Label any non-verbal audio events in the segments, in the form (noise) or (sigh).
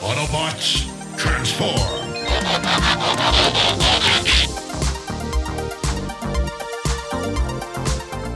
Autobots, transform!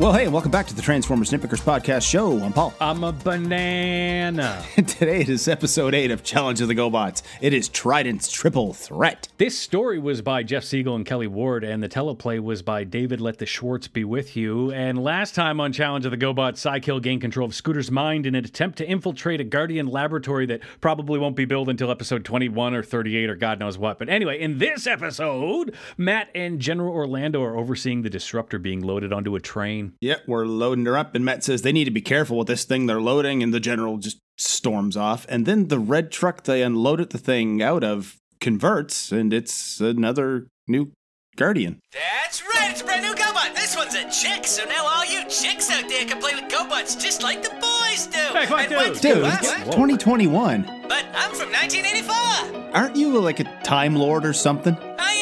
Well, hey, and welcome back to the Transformers Nitpickers Podcast Show. I'm Paul. (laughs) I'm a banana. Today it is episode 8 of Challenge of the GoBots. It is Trident's Triple Threat. This story was by Jeff Siegel and Kelly Ward, and the teleplay was by David Let the Schwartz Be With You. And last time on Challenge of the GoBots, Cykill gained control of Scooter's mind in an attempt to infiltrate a Guardian laboratory that probably won't be built until episode 21 or 38 or God knows what. But anyway, in this episode, Matt and General Orlando are overseeing the disruptor being loaded onto a train. Yep, we're loading her up, and Matt says they need to be careful with this thing they're loading, and the general just storms off. And then the red truck they unloaded the thing out of converts, and it's another new Guardian. That's right, it's a brand new GoBot. This one's a chick, so now all you chicks out there can play with GoBots just like the boys do. Hey, fuck And dude. once- Dude, it's 2021. But I'm from 1984. Aren't you like a Time Lord or something? I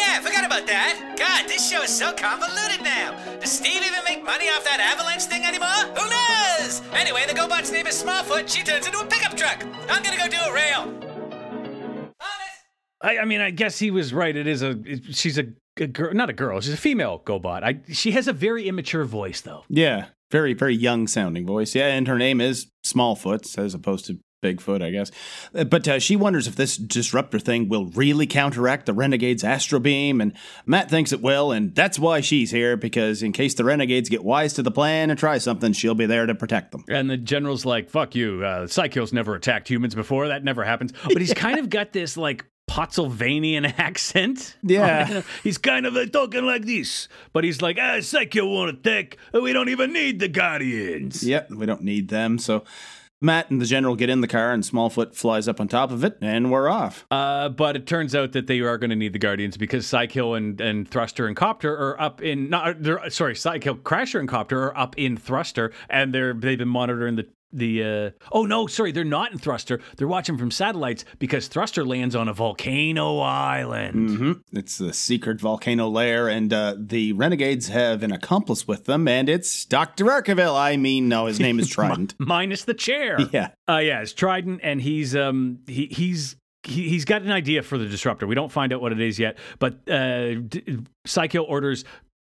so convoluted now. Does Steve even make money off that avalanche thing anymore? Who knows? Anyway, the GoBot's name is Smallfoot. She turns into a pickup truck. I'm gonna go do a rail. I, I mean, I guess he was right. It is a. It, she's a, a girl, not a girl. She's a female GoBot. I, she has a very immature voice, though. Yeah, very, very young sounding voice. Yeah, and her name is Smallfoot as opposed to Bigfoot, I guess. Uh, But uh, she wonders if this disruptor thing will really counteract the Renegade's Astro Beam, and Matt thinks it will, and that's why she's here, because in case the Renegades get wise to the plan and try something, she'll be there to protect them. And the general's like, "Fuck you. Uh, Psycho's never attacked humans before. That never happens." (laughs) But he's kind of got this like Pottsylvanian (laughs) accent. Yeah. (laughs) he's kind of like talking like this, but he's like, "Ah, Psycho won't attack. We don't even need the Guardians." Yep, we don't need them, so. Matt and the general get in the car, and Smallfoot flies up on top of it, and we're off. Uh, but it turns out that they are going to need the Guardians because Cykill and, and Thruster and Copter are up in not sorry Cykill Crasher and Copter are up in Thruster and they're they've been monitoring the the uh, oh no sorry they're not in Thruster they're watching from satellites because Thruster lands on a volcano island. hmm It's the secret volcano lair, and uh, the Renegades have an accomplice with them, and it's Dr. Arkeville. I mean, no, his name is (laughs) Trident. Minus the chair. (laughs) yeah. Uh, yeah, it's Trident, and he's um he he's. He, he's got an idea for the disruptor. We don't find out what it is yet, but uh, D- Psycho orders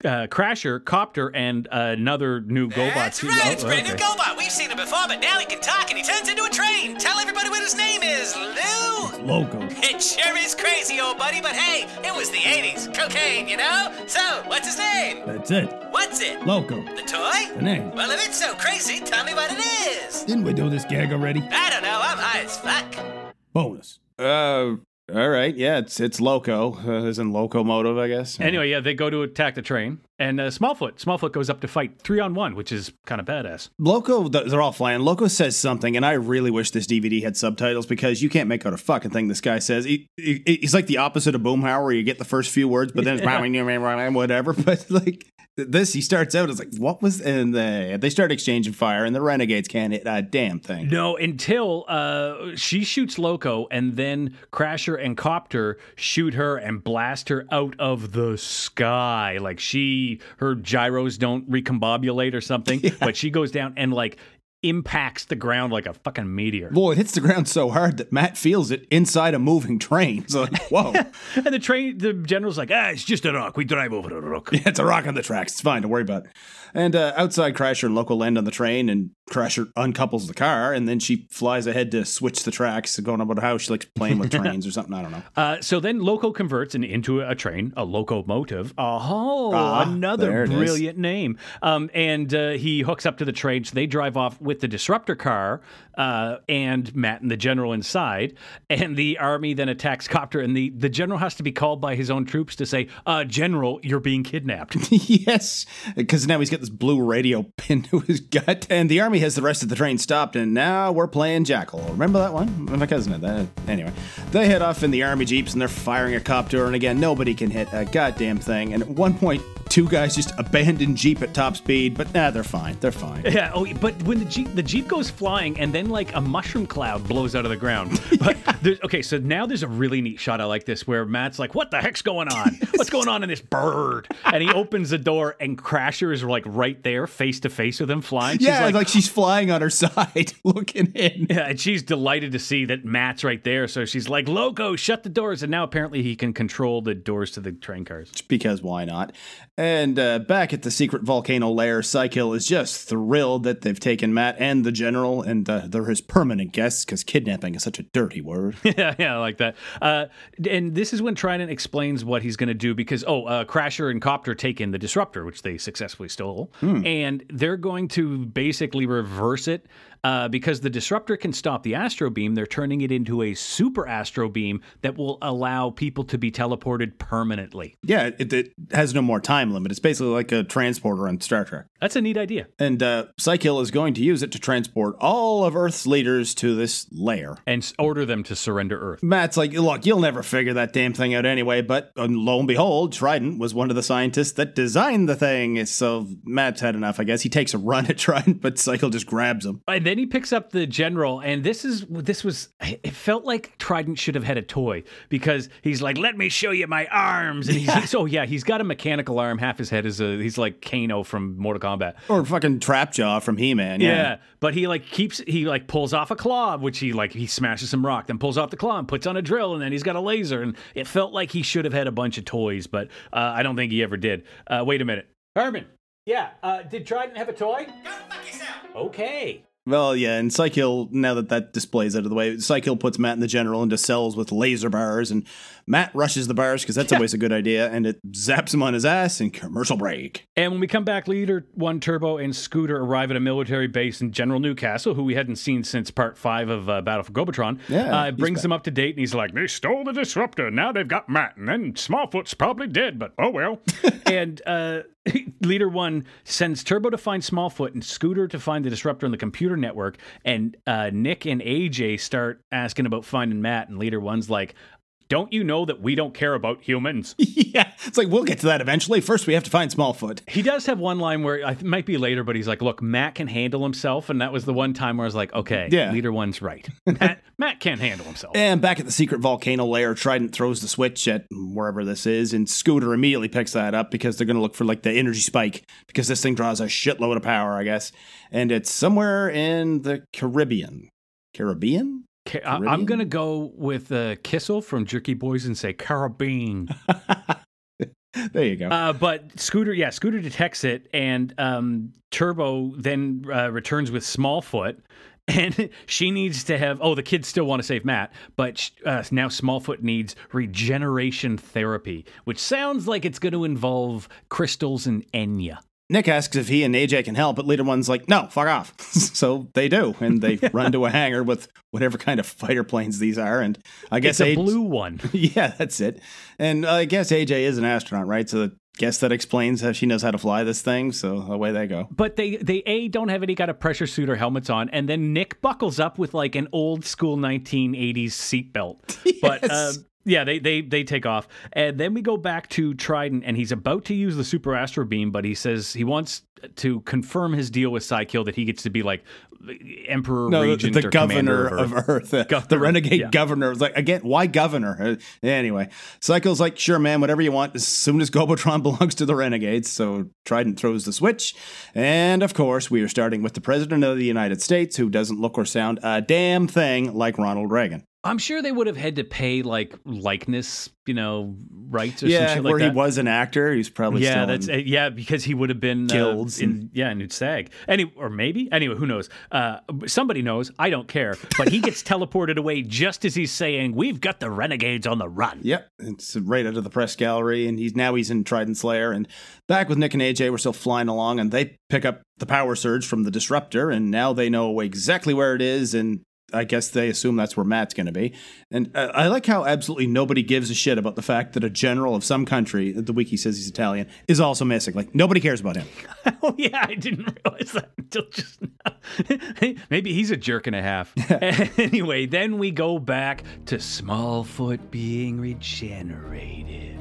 uh, Crasher, Copter, and another new GoBot. That's to- right, oh, it's a brand new GoBot. We've seen it before, but now he can talk and he turns into a train. Tell everybody what his name is, Lou. Logo. It sure is crazy, old buddy, but hey, it was the 80s. Cocaine, you know? So, what's his name? That's it. What's it? Loco. The toy? The name. Well, if it's so crazy, tell me what it is. Didn't we do this gag already? I don't know, I'm high as fuck. Bonus. Uh, all right. Yeah, it's it's Loco, uh, as in locomotive, I guess. Anyway, yeah, they go to attack the train, and uh, Smallfoot, Smallfoot goes up to fight three on one, which is kind of badass. Loco, they're all flying. Loco says something, and I really wish this DVD had subtitles because you can't make out a fucking thing this guy says. He, he- he's like the opposite of Boomhauer, where you get the first few words, but then it's (laughs) whatever. (laughs) But like this, he starts out as like, "What was?" And they, they start exchanging fire, and the renegades can't hit a damn thing. No, until uh, she shoots Loco, and then Crasher and Copter shoot her and blast her out of the sky. Like she, her gyros don't recombobulate or something, (laughs) but she goes down and like impacts the ground like a fucking meteor. Boy, it hits the ground so hard that Matt feels it inside a moving train. So like, (laughs) whoa, And the train, the general's like, ah, it's just a rock. We drive over a rock. (laughs) Yeah, it's a rock on the tracks. It's fine. Don't worry about it. And uh, outside, Crasher and Loco land on the train, and Crasher uncouples the car, and then she flies ahead to switch the tracks, going on about how she likes playing with (laughs) trains or something. I don't know. Uh, so then Loco converts in, into a train, a locomotive. Oh, Ah, another it is. brilliant name. Um, and uh, he hooks up to the train. So they drive off with the disruptor car uh, and Matt and the general inside. And the army then attacks Copter. And the, the general has to be called by his own troops to say, uh, General, you're being kidnapped. (laughs) yes, because now he's got this blue radio (laughs) pinned to his gut, and the army has the rest of the train stopped, and now we're playing Jackal. Remember that one? My cousin had that. Anyway, they head off in the army jeeps, and they're firing a copter, and again, nobody can hit a goddamn thing. And at one point, two guys just abandon Jeep at top speed, but nah, they're fine. They're fine. (laughs) Yeah. Oh, but when the jeep the jeep goes flying and then like a mushroom cloud blows out of the ground. (laughs) But there's okay. So now there's a really neat shot I like this where Matt's like, "What the heck's going on? What's going on in this bird?" And he opens the door and Crasher is like right there, face to face with him, flying. She's yeah, like, she's flying on her side, (laughs) looking in. Yeah, and she's delighted to see that Matt's right there. So she's like, Loco, shut the doors. And now apparently he can control the doors to the train cars. Because why not? And uh, back at the secret volcano lair, Cykill is just thrilled that they've taken Matt and the general, and uh, they're his permanent guests because kidnapping is such a dirty word. (laughs) yeah, yeah, I like that. Uh, and this is when Trident explains what he's going to do because, oh, uh, Crasher and Copter take in the Disruptor, which they successfully stole. And they're going to basically reverse it uh, because the disruptor can stop the astro beam. They're turning it into a super astro beam that will allow people to be teleported permanently. yeah, it, it has no more time limit. It's basically like a transporter on Star Trek. That's a neat idea. And uh, Cykill is going to use it to transport all of Earth's leaders to this lair. And order them to surrender Earth. Matt's like, look, you'll never figure that damn thing out anyway. But uh, lo and behold, Trident was one of the scientists that designed the thing. So Matt's had enough, I guess. He takes a run at (laughs) Trident, but Cykill just grabs him. And then he picks up the general, and this is this was it felt like Trident should have had a toy because he's like, "Let me show you my arms," and he's, he's oh yeah, he's got a mechanical arm. Half his head is a he's like Kano from Mortal Kombat. Or fucking Trapjaw from He Man. Yeah. Yeah. but he like keeps he like pulls off a claw, which he like he smashes some rock, then pulls off the claw and puts on a drill, and then he's got a laser, and it felt like he should have had a bunch of toys, but uh, I don't think he ever did. Uh, wait a minute, Herman. Yeah, uh, did Trident have a toy? Go fuck yourself. Okay. Well, yeah, and Cykill, now that that display's out of the way, Cykill puts Matt and the General into cells with laser bars, and Matt rushes the bars because that's always a good idea, and it zaps him on his ass and commercial break. And when we come back, Leader One Turbo and Scooter arrive at a military base in General Newcastle, who we hadn't seen since Part Five of uh, Battle for Gobotron. Yeah, uh, brings back. them up to date, and he's like, "They stole the disruptor. Now they've got Matt, and then Smallfoot's probably dead, but oh well." (laughs) and uh, (laughs) Leader One sends Turbo to find Smallfoot and Scooter to find the disruptor on the computer network. And uh, Nick and AJ start asking about finding Matt, and Leader One's like. Don't you know that we don't care about humans? (laughs) yeah, it's like, we'll get to that eventually. First, we have to find Smallfoot. He does have one line where I th- might be later, but he's like, "Look, Matt can handle himself," and that was the one time where I was like, "Okay, Yeah. leader one's right. (laughs) Matt, Matt can't handle himself." And back at the secret volcano lair, Trident throws the switch at wherever this is, and Scooter immediately picks that up because they're going to look for like the energy spike because this thing draws a shitload of power, I guess. And it's somewhere in the Caribbean. Caribbean? Ca- I- I'm gonna go with uh, Kissel from Jerky Boys and say Carabine. (laughs) There you go. uh, but Scooter, yeah, Scooter detects it, and um, Turbo then uh, returns with Smallfoot. (laughs) And she needs to have. Oh, the kids still want to save Matt, but uh, now Smallfoot needs regeneration therapy, which sounds like it's going to involve crystals and Enya. Nick asks if he and AJ can help, but Leader One's like, no, fuck off. (laughs) so they do, and they (laughs) run to a hangar with whatever kind of fighter planes these are. And I guess It's a A- blue one. (laughs) yeah, that's it. And I guess AJ is an astronaut, right? So I guess that explains how she knows how to fly this thing. So away they go. But they they a don't have any kind of pressure suit or helmets on, and then Nick buckles up with like an old school 1980s seatbelt. But Yes. um, yeah, they, they they take off, and then we go back to Trident, and he's about to use the Super Astro Beam, but he says he wants to confirm his deal with Cykill that he gets to be like Emperor No, the, Regent the or governor Commander of Earth, the, the Governor, renegade yeah. governor. was like again, why governor? Uh, anyway, Cykill's like, sure, man, whatever you want. As soon as Gobotron (laughs) belongs to the renegades, so Trident throws the switch, and of course, we are starting with the president of the United States, who doesn't look or sound a damn thing like Ronald Reagan. I'm sure they would have had to pay like likeness, you know, rights or some Yeah, shit like where that. he was an actor, he's probably yeah, that's uh, yeah because he would have been uh, Guilds in yeah in SAG. Any or maybe anyway, who knows? Uh, somebody knows. I don't care. But he gets (laughs) teleported away just as he's saying, "We've got the renegades on the run." Yep, it's right out of the press gallery, and he's now he's in Trident's lair. And back with Nick and AJ, we're still flying along, and they pick up the power surge from the disruptor, and now they know exactly where it is, and I guess they assume that's where Matt's going to be. And uh, I like how absolutely nobody gives a shit about the fact that a general of some country, the wiki says he's Italian, is also missing. Like nobody cares about him. (laughs) oh yeah, I didn't realize that until just now. (laughs) maybe he's a jerk and a half. (laughs) anyway, then we go back to Smallfoot being regenerated.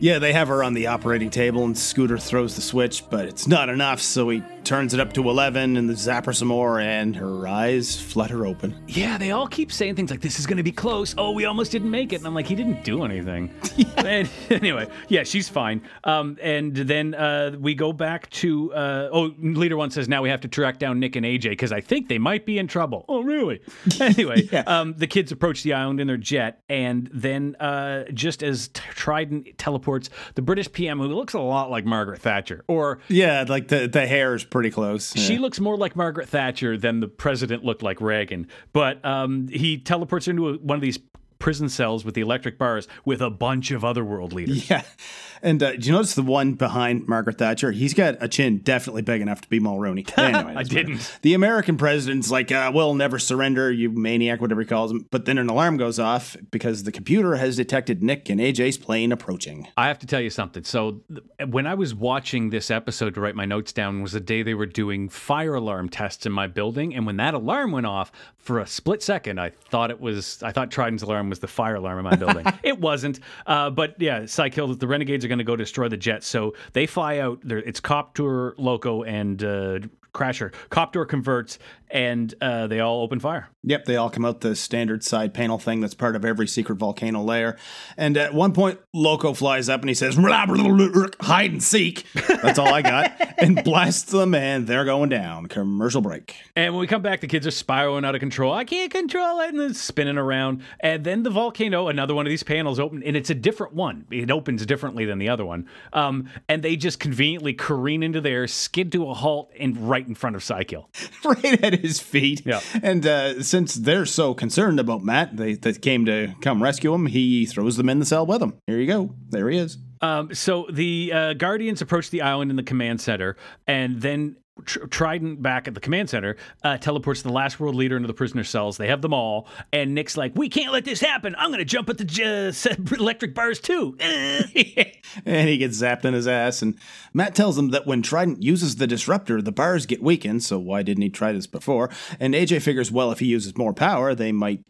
Yeah, they have her on the operating table, and Scooter throws the switch, but it's not enough, so he turns it up to 11 and the zapper some more, and her eyes flutter open. Yeah, they all keep saying things like, this is going to be close. Oh, we almost didn't make it. And I'm like, he didn't do anything. (laughs) (laughs) And anyway, yeah, she's fine. Um, and then uh, we go back to, uh, oh, leader one says, now we have to track down Nick and AJ because I think they might be in trouble. Oh, really? (laughs) Anyway, Yeah. um, the kids approach the island in their jet. And then uh, just as T- Trident teleports, the British PM, who looks a lot like Margaret Thatcher, or Yeah, like the, the hair is pretty close. she looks more like Margaret Thatcher than the president looked like Reagan. But um, he teleports her into a, one of these prison cells with the electric bars with a bunch of other world leaders. (laughs) Yeah. And uh, do you notice the one behind Margaret Thatcher? He's got a chin definitely big enough to be Mulroney. (laughs) Anyway, I didn't. The American president's like, uh, we'll never surrender, you maniac, whatever he calls him. But then an alarm goes off because the computer has detected Nick and AJ's plane approaching. I have to tell you something. So, when I was watching this episode to write my notes down, was the day they were doing fire alarm tests in my building. And when that alarm went off, for a split second, I thought it was, I thought Trident's alarm was the fire alarm in my building. (laughs) it wasn't. Uh, but yeah, Cykill, the Renegades are going to go destroy the jet. So they fly out. They're, it's Copter, Loco, and uh, Crasher. Copter converts, and uh, they all open fire. Yep, they all come out the standard side panel thing that's part of every secret volcano layer. And at one point, Loco flies up and he says, "Blah, blah, blah, blah, hide and seek. That's all I got. (laughs) and blasts them, and they're going down. Commercial break. And when we come back, the kids are spiraling out of control. I can't control it, and it's spinning around. And then the volcano, another one of these panels, open, and it's a different one. It opens differently than the other one. Um, and they just conveniently careen into there, skid to a halt, and right in front of Cykill. (laughs) right at his feet. Yeah. And uh, since they're so concerned about Matt, they, they came to come rescue him. He throws them in the cell with him. Here you go. There he is. Um, so the uh, Guardians approach the island in the command center, and then Trident back at the command center uh, teleports the last world leader into the prisoner cells. They have them all, and Nick's like, "We can't let this happen. I'm to jump at the (laughs) electric bars too." (laughs) and he gets zapped in his ass. And Matt tells him that when Trident uses the disruptor, the bars get weakened. So why didn't he try this before? And AJ figures, well, if he uses more power, they might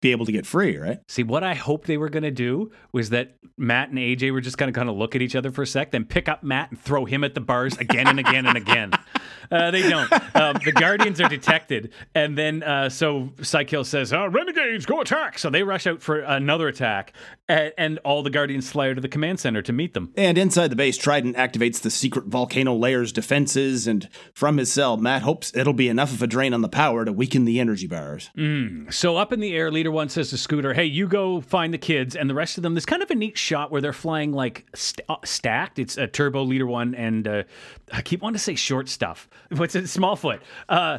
be able to get free, right? See, what I hoped they were going to do was that Matt and AJ were just going to kind of look at each other for a sec, then pick up Matt and throw him at the bars again and again and again. (laughs) Uh, they don't. Um, the Guardians are detected, and then uh, so Cykill says, oh, "Renegades, go attack!" So they rush out for another attack, and, and all the Guardians fly to the command center to meet them. And inside the base, Trident activates the secret volcano layer's defenses. And from his cell, Matt hopes it'll be enough of a drain on the power to weaken the energy bars. So up in the air, Leader One says to Scooter, "Hey, you go find the kids and the rest of them." There's kind of a neat shot where they're flying like st- uh, stacked. It's a Turbo Leader One and uh, I keep wanting to say short stuff. What's it? Smallfoot. Uh,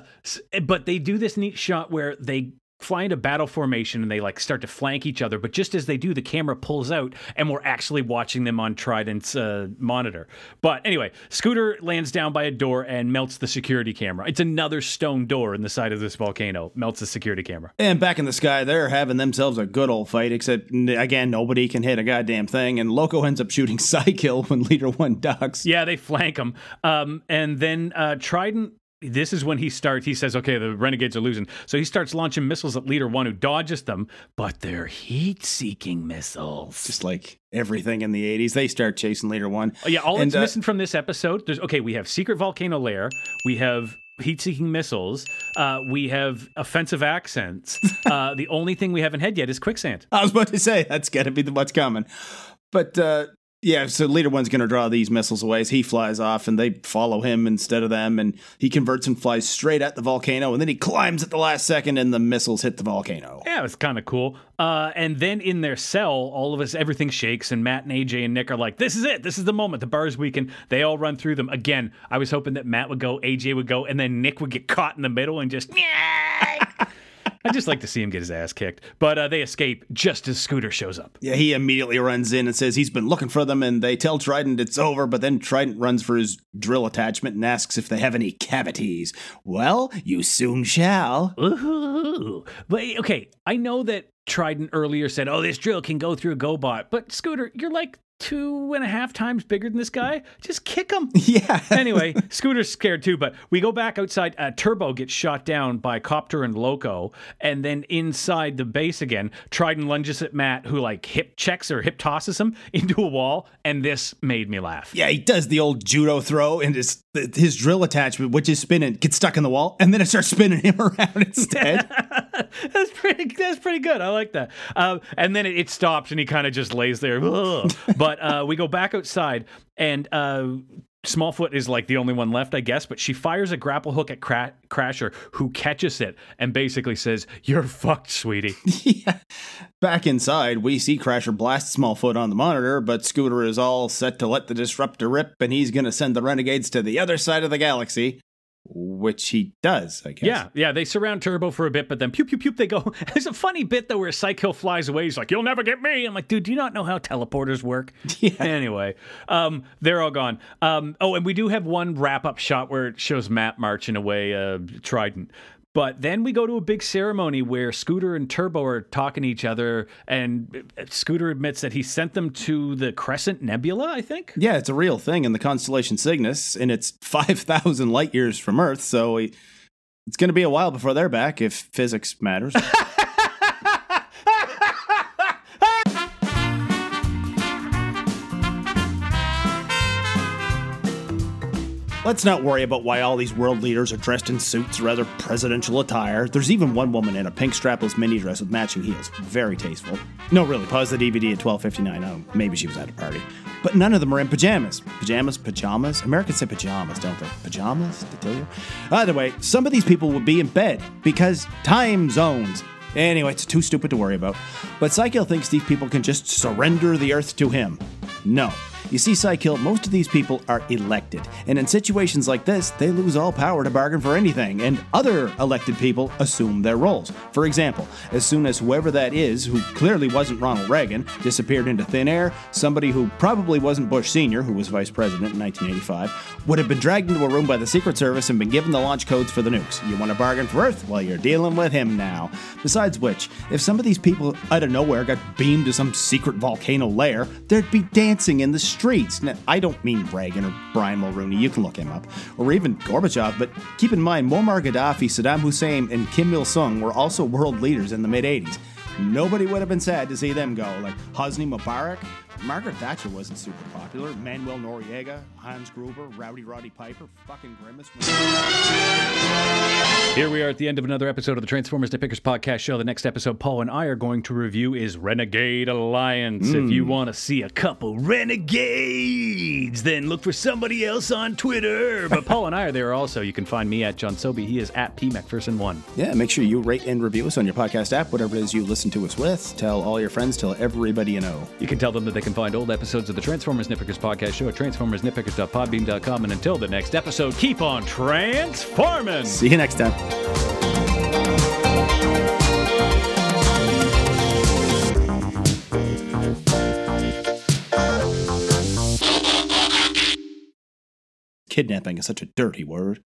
but they do this neat shot where they fly into battle formation and they like start to flank each other. But just as they do, the camera pulls out and we're actually watching them on Trident's uh, monitor. But anyway, Scooter lands down by a door and melts the security camera. It's another stone door in the side of this volcano. Melts the security camera. And back in the sky, they're having themselves a good old fight, except, again, nobody can hit a goddamn thing. And Loco ends up shooting (laughs) Cykill when Leader 1 ducks. Yeah, they flank him. Um, and then uh, Trident. This is when he starts. He says, "Okay, the renegades are losing." So he starts launching missiles at Leader One, who dodges them, but they're heat-seeking missiles. Just like everything in the 80s, they start chasing Leader 1. Oh, yeah, all And, that's uh, missing from this episode. There's okay. We have secret volcano lair. We have heat-seeking missiles. Uh, we have offensive accents. (laughs) uh, the only thing we haven't had yet is quicksand. I was about to say that's got to be the, what's coming, but uh, yeah. So leader one's going to draw these missiles away as he flies off, and they follow him instead of them, and he converts and flies straight at the volcano, and then he climbs at the last second, and the missiles hit the volcano. Yeah, it's kind of cool. Uh, and then in their cell, all of us, everything shakes, and Matt and AJ and Nick are like, "This is it. This is the moment. The bars weaken." They all run through them again. I was hoping that Matt would go, AJ would go, and then Nick would get caught in the middle and just. (laughs) I just like to see him get his ass kicked, but uh, they escape just as Scooter shows up. Yeah, he immediately runs in and says he's been looking for them, and they tell Trident it's over, but then Trident runs for his drill attachment and asks if they have any cavities. Well, you soon shall. Ooh. But okay, I know that Trident earlier said, "Oh, this drill can go through a GoBot," but Scooter, you're like two and a half times bigger than this guy. Just kick him. (laughs) Yeah. anyway, Scooter's scared too, but we go back outside. Uh, Turbo gets shot down by Copter and Loco, and then inside the base again, Trident lunges at Matt, who like hip checks or hip tosses him (laughs) into a wall, and this made me laugh. Yeah, he does the old judo throw, and his his drill attachment, which is spinning, gets stuck in the wall, and then it starts spinning (laughs) him around instead. that's pretty. That's pretty good. I like that. Uh, and then it, it, stops, and he kind of just lays there. but uh, we go back outside, and uh, Smallfoot is like the only one left, I guess, but she fires a grapple hook at Cra- Crasher, who catches it and basically says, You're fucked, sweetie. (laughs) yeah. Back inside, we see Crasher blast Smallfoot on the monitor, but Scooter is all set to let the disruptor rip, and he's going to send the renegades to the other side of the galaxy which he does, I guess. Yeah, yeah. They surround Turbo for a bit, but then pew pew pew they go. (laughs) There's a funny bit though where Cykill flies away. He's like, "You'll never get me." I'm like, "Dude, do you not know how teleporters work?" (laughs) Yeah. Anyway, um, they're all gone. Um, oh, and we do have one wrap up shot where it shows Matt marching away, uh, Trident. But then we go to a big ceremony where Scooter and Turbo are talking to each other, and uh, Scooter admits that he sent them to the Crescent Nebula, I think. Yeah, it's a real thing in the constellation Cygnus, and it's (laughs) 5,000 light years from Earth, so eh, it's going to be a while before they're back if physics matters. (laughs) Let's not worry about why all these world leaders are dressed in suits or other presidential attire. There's even one woman in a pink strapless mini dress with matching heels. Very tasteful. No, really, pause the DVD at 12.59. Oh, maybe she was at a party. But none of them are in pajamas. Pajamas, pajamas? Americans say pajamas, don't they? Pajamas, to tell you? Either way, some of these people will be in bed because time zones. Anyway, it's too stupid to worry about. But Cykill thinks these people can just surrender the Earth to him. No. You see, Cykill, most of these people are elected, and in situations like this, they lose all power to bargain for anything, and other elected people assume their roles. For example, as soon as whoever that is, who clearly wasn't Ronald Reagan, disappeared into thin air, somebody who probably wasn't Bush Sr., who was vice president in 1985, would have been dragged into a room by the Secret Service and been given the launch codes for the nukes. You want to bargain for Earth? Well, you're dealing with him now. Besides which, if some of these people out of nowhere got beamed to some secret volcano lair, there'd be dancing in the streets. Now, I don't mean Reagan or Brian Mulroney, you can look him up, or even Gorbachev, but keep in mind Muammar Gaddafi, Saddam Hussein, and Kim Il sung were also world leaders in the mid 80s. Nobody would have been sad to see them go. Like Hosni Mubarak, Margaret Thatcher wasn't super popular. Manuel Noriega, Hans Gruber, Rowdy Roddy Piper, fucking Grimace. Here we are at the end of another episode of the Transformers Nitpickers podcast show. The next episode Paul and I are going to review is Renegade Alliance. Mm. If you hmm. want to see a couple renegades, then look for somebody else on Twitter. But Paul and I are there also. You can find me at John Sobey. He is at P McPherson1. Yeah, make sure you rate and review us on your podcast app, whatever it is you listen to us with. Tell all your friends, tell everybody you know. You can tell them that they can find old episodes of the Transformers Nitpickers podcast show at transformersnitpickers.podbean.com. And until the next episode, keep on transforming. See you next time. Kidnapping is such a dirty word.